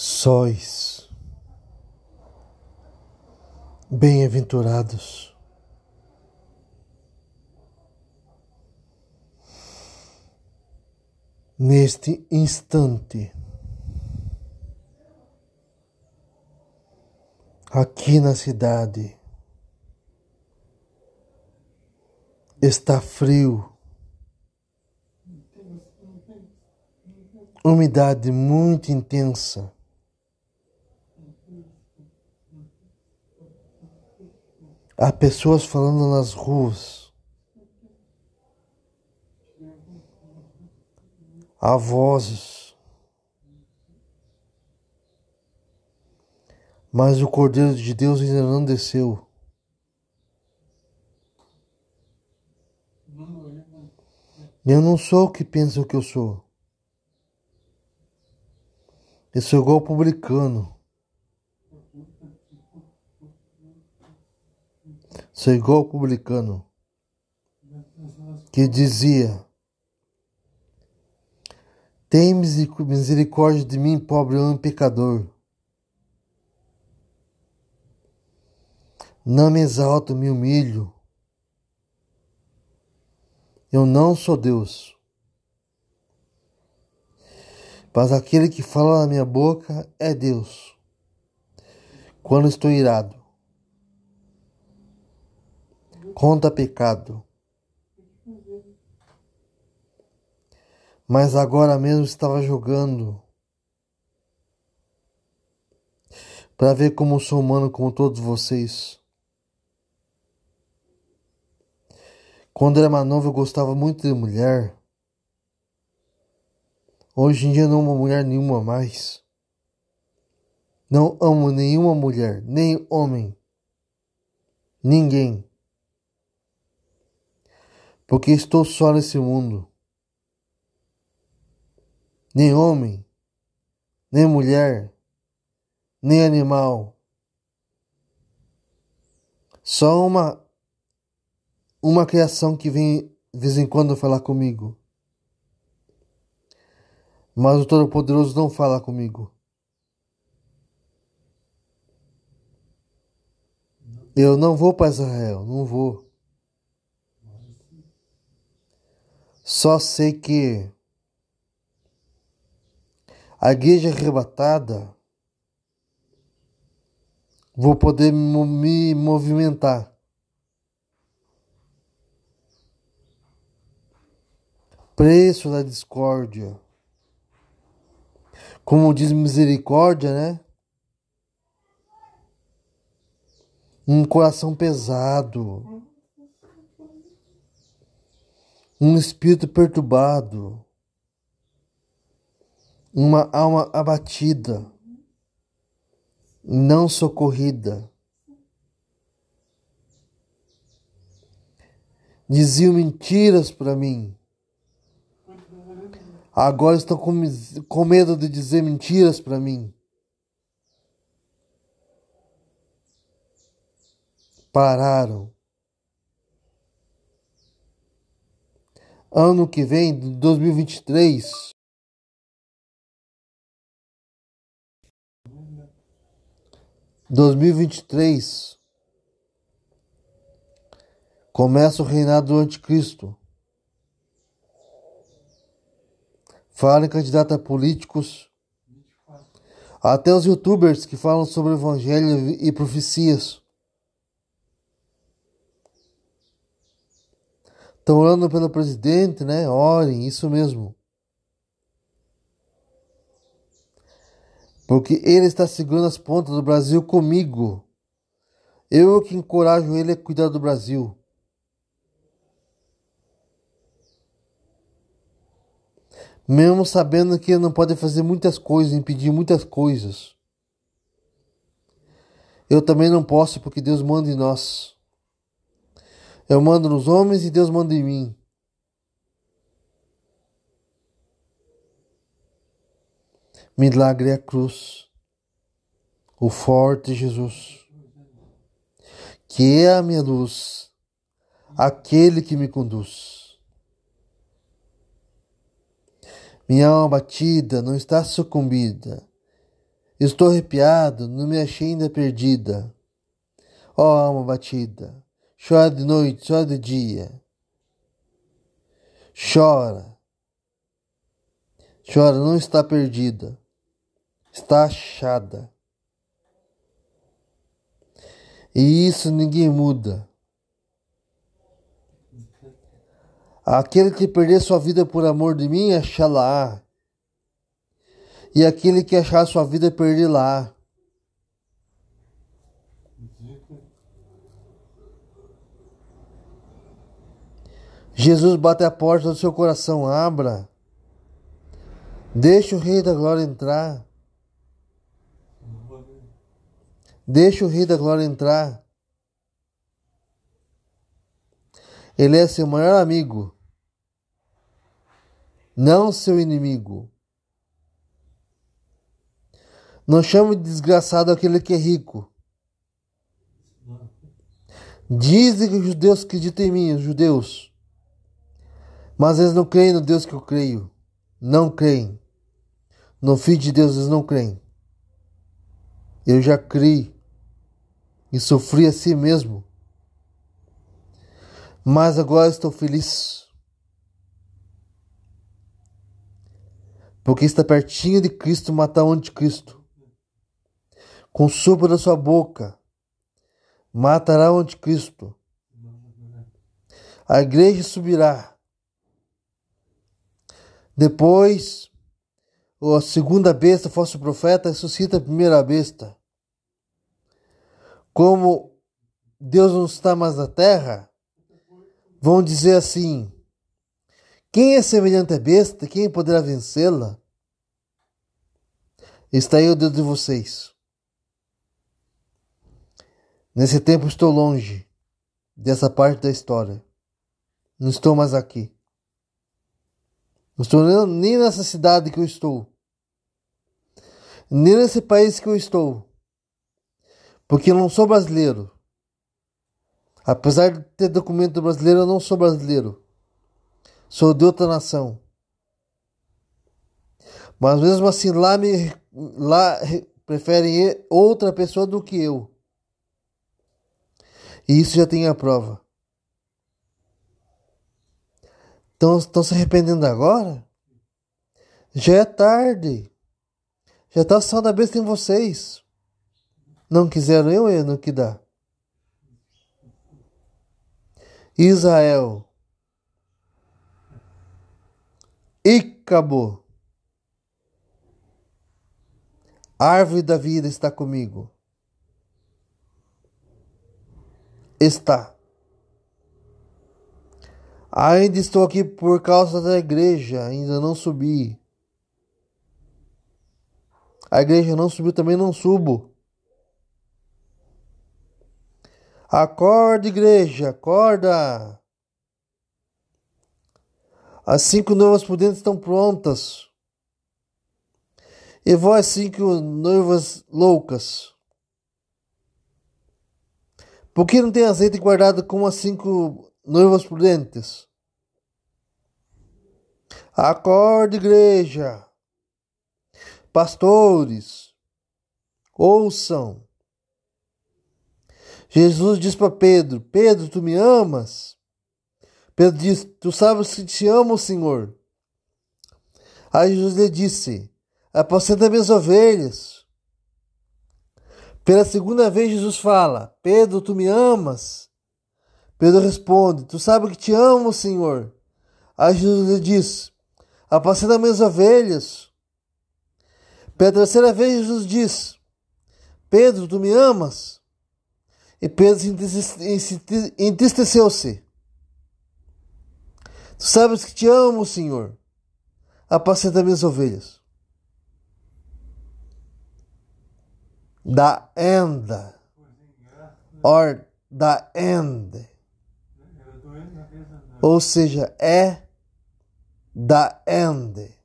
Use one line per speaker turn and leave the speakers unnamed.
Sois bem-aventurados neste instante, aqui na cidade, está frio. Umidade muito intensa. Há pessoas falando nas ruas. Há vozes. Mas o Cordeiro de Deus ainda não desceu. Eu não sou o que pensam que eu sou. Eu sou igual publicano. Sou igual publicano que dizia: Tem misericórdia de mim, pobre homem pecador. Não me exalto, me humilho. Eu não sou Deus. Mas aquele que fala na minha boca é Deus. Quando estou irado, conta pecado. Mas agora mesmo estava jogando para ver como sou humano como todos vocês. Quando era mais novo eu gostava muito de mulher. Hoje em dia não amo mulher nenhuma mais. Não amo nenhuma mulher, nem homem. Ninguém. Porque estou só nesse mundo. Nem homem, nem mulher, nem animal. Só uma uma criação que vem de vez em quando falar comigo. Mas o Todo-Poderoso não fala comigo. Eu não vou para Israel, não vou. Só sei que a igreja arrebatada vou poder me movimentar. preço da discórdia. Como diz misericórdia, né? Um coração pesado. Um espírito perturbado. Uma alma abatida. Não socorrida. Diziam mentiras para mim Agora estão com, com medo de dizer mentiras para mim. Pararam. Ano que vem, 2023. Dois mil vinte e três começa o reinado do anticristo. Fala em a políticos. Até os youtubers que falam sobre o evangelho e profecias. Estão orando pelo presidente, né? Orem, isso mesmo. Porque ele está segurando as pontas do Brasil comigo. Eu que encorajo ele a cuidar do Brasil. mesmo sabendo que não pode fazer muitas coisas, impedir muitas coisas. Eu também não posso, porque Deus manda em nós. Eu mando nos homens e Deus manda em mim. Milagre é a cruz, o forte Jesus, que é a minha luz, aquele que me conduz. Minha alma batida não está sucumbida. Estou arrepiado, não me achei ainda perdida. Ó oh, alma batida, chora de noite, chora de dia. Chora. Chora, não está perdida. Está achada. E isso ninguém muda. Aquele que perder sua vida por amor de mim, achá-la. E aquele que achar sua vida, perder-la. Jesus bate a porta do seu coração, abra. Deixa o Rei da Glória entrar. Deixa o Rei da Glória entrar. Ele é seu maior amigo, não seu inimigo. Não chame de desgraçado aquele que é rico. Dizem que os judeus acreditam em mim, os judeus. Mas eles não creem no Deus que eu creio. Não creem. No Filho de Deus eles não creem. Eu já criei e sofri assim mesmo. Mas agora estou feliz. Porque está pertinho de Cristo matar o anticristo. Com o sopro da sua boca matará o anticristo. A igreja subirá depois, a segunda besta, falso profeta, ressuscita a primeira besta. Como Deus não está mais na terra, vão dizer assim: quem é semelhante à besta? Quem poderá vencê-la? Está aí o Deus de vocês. Nesse tempo estou longe dessa parte da história. Não estou mais aqui. Não estou nem nessa cidade que eu estou. Nem nesse país que eu estou. Porque eu não sou brasileiro. Apesar de ter documento brasileiro, eu não sou brasileiro. Sou de outra nação. Mas mesmo assim, lá, me, lá preferem outra pessoa do que eu. E isso já tem a prova. Estão se arrependendo agora? Já é tarde. Já está o sal da besta em vocês. Não quiseram eu, eu não que dá. Israel. Acabou. árvore da vida está comigo. Está. Ainda estou aqui por causa da igreja, ainda não subi. A igreja não subiu, também não subo. Acorda, igreja, acorda. As cinco noivas prudentes estão prontas. E vós cinco noivas loucas. Por que não tem azeite guardado como as cinco noivas prudentes? Acorde, igreja. Pastores, ouçam. Jesus diz para Pedro: Pedro, tu me amas? Pedro diz: Tu sabes que te amo, Senhor. Aí Jesus lhe disse: Apacenta minhas ovelhas. Pela segunda vez, Jesus fala: Pedro, tu me amas? Pedro responde: Tu sabes que te amo, Senhor. Aí Jesus lhe diz: apacenta minhas ovelhas. Pela terceira vez, Jesus diz: Pedro, tu me amas? E Pedro entristeceu-se. Tu sabes que te amo, Senhor. Apacenta minhas ovelhas. Da end. Or da end. Ou seja, é da end.